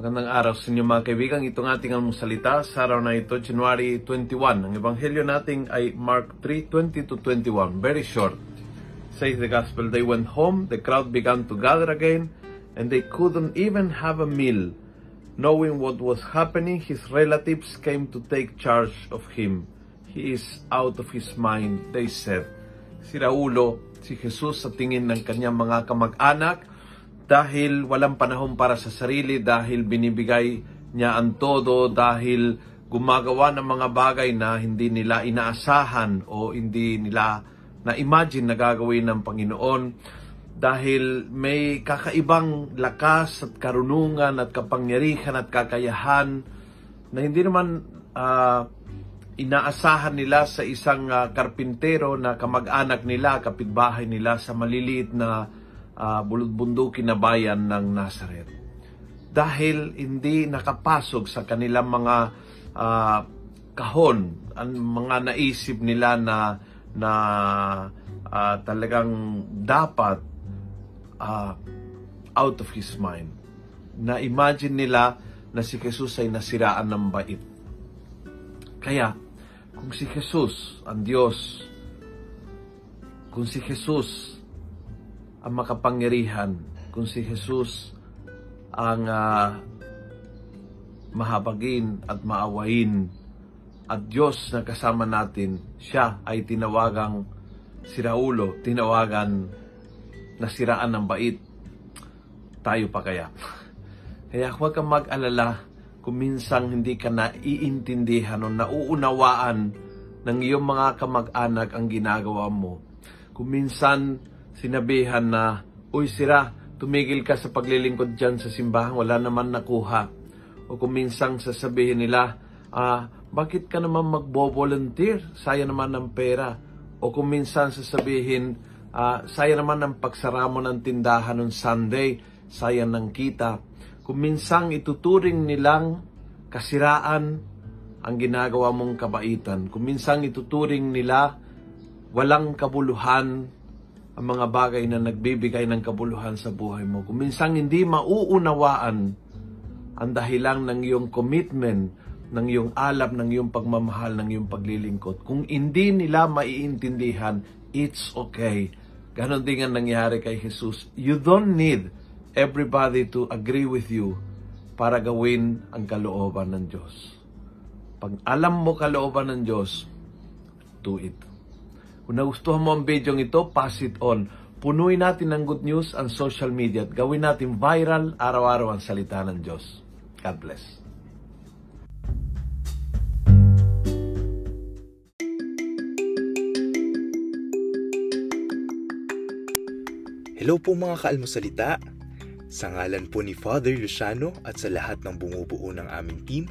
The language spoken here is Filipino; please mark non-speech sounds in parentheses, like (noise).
Magandang araw sa inyo mga kaibigan. Itong ating almusalita sa araw na ito, January 21. Ang ebanghelyo natin ay Mark 3, 20 to 21. Very short. Says the gospel, they went home, the crowd began to gather again, and they couldn't even have a meal. Knowing what was happening, his relatives came to take charge of him. He is out of his mind, they said. Si Raulo, si Jesus sa tingin ng kanyang mga kamag-anak, dahil walang panahon para sa sarili, dahil binibigay niya ang todo, dahil gumagawa ng mga bagay na hindi nila inaasahan o hindi nila na-imagine na gagawin ng Panginoon. Dahil may kakaibang lakas at karunungan at kapangyarihan at kakayahan na hindi naman uh, inaasahan nila sa isang uh, karpintero na kamag-anak nila, kapitbahay nila sa maliliit na uh, bulod-bundukin na bayan ng Nazareth. Dahil hindi nakapasok sa kanilang mga uh, kahon, ang mga naisip nila na na uh, talagang dapat uh, out of his mind. Na imagine nila na si Jesus ay nasiraan ng bait. Kaya, kung si Jesus, ang Diyos, kung si Jesus ang makapangyarihan kung si Jesus ang uh, mahabagin at maawain at Diyos na kasama natin, siya ay tinawagang si Raulo, tinawagan na siraan ng bait. Tayo pa kaya? (laughs) Kaya huwag kang mag-alala kung minsan hindi ka naiintindihan o nauunawaan ng iyong mga kamag-anak ang ginagawa mo. Kung minsan sinabihan na, Uy sira, tumigil ka sa paglilingkod dyan sa simbahan, wala naman nakuha. O kung minsang sasabihin nila, ah, bakit ka naman magbo-volunteer? Saya naman ng pera. O kung minsan sasabihin, ah, saya naman ng pagsara mo ng tindahan ng Sunday, sayang ng kita. Kung minsang ituturing nilang kasiraan ang ginagawa mong kabaitan. Kung minsang ituturing nila walang kabuluhan ang mga bagay na nagbibigay ng kabuluhan sa buhay mo. Kung minsan hindi mauunawaan ang dahilan ng iyong commitment, ng iyong alab, ng iyong pagmamahal, ng iyong paglilingkod. Kung hindi nila maiintindihan, it's okay. Ganon din ang nangyari kay Jesus. You don't need everybody to agree with you para gawin ang kalooban ng Diyos. Pag alam mo kalooban ng Diyos, do it. Kung nagustuhan mo ang video ito, pass it on. Punuin natin ng good news ang social media at gawin natin viral araw-araw ang salita ng Diyos. God bless. Hello po mga kaalmosalita. Sa ngalan po ni Father Luciano at sa lahat ng bumubuo ng aming team,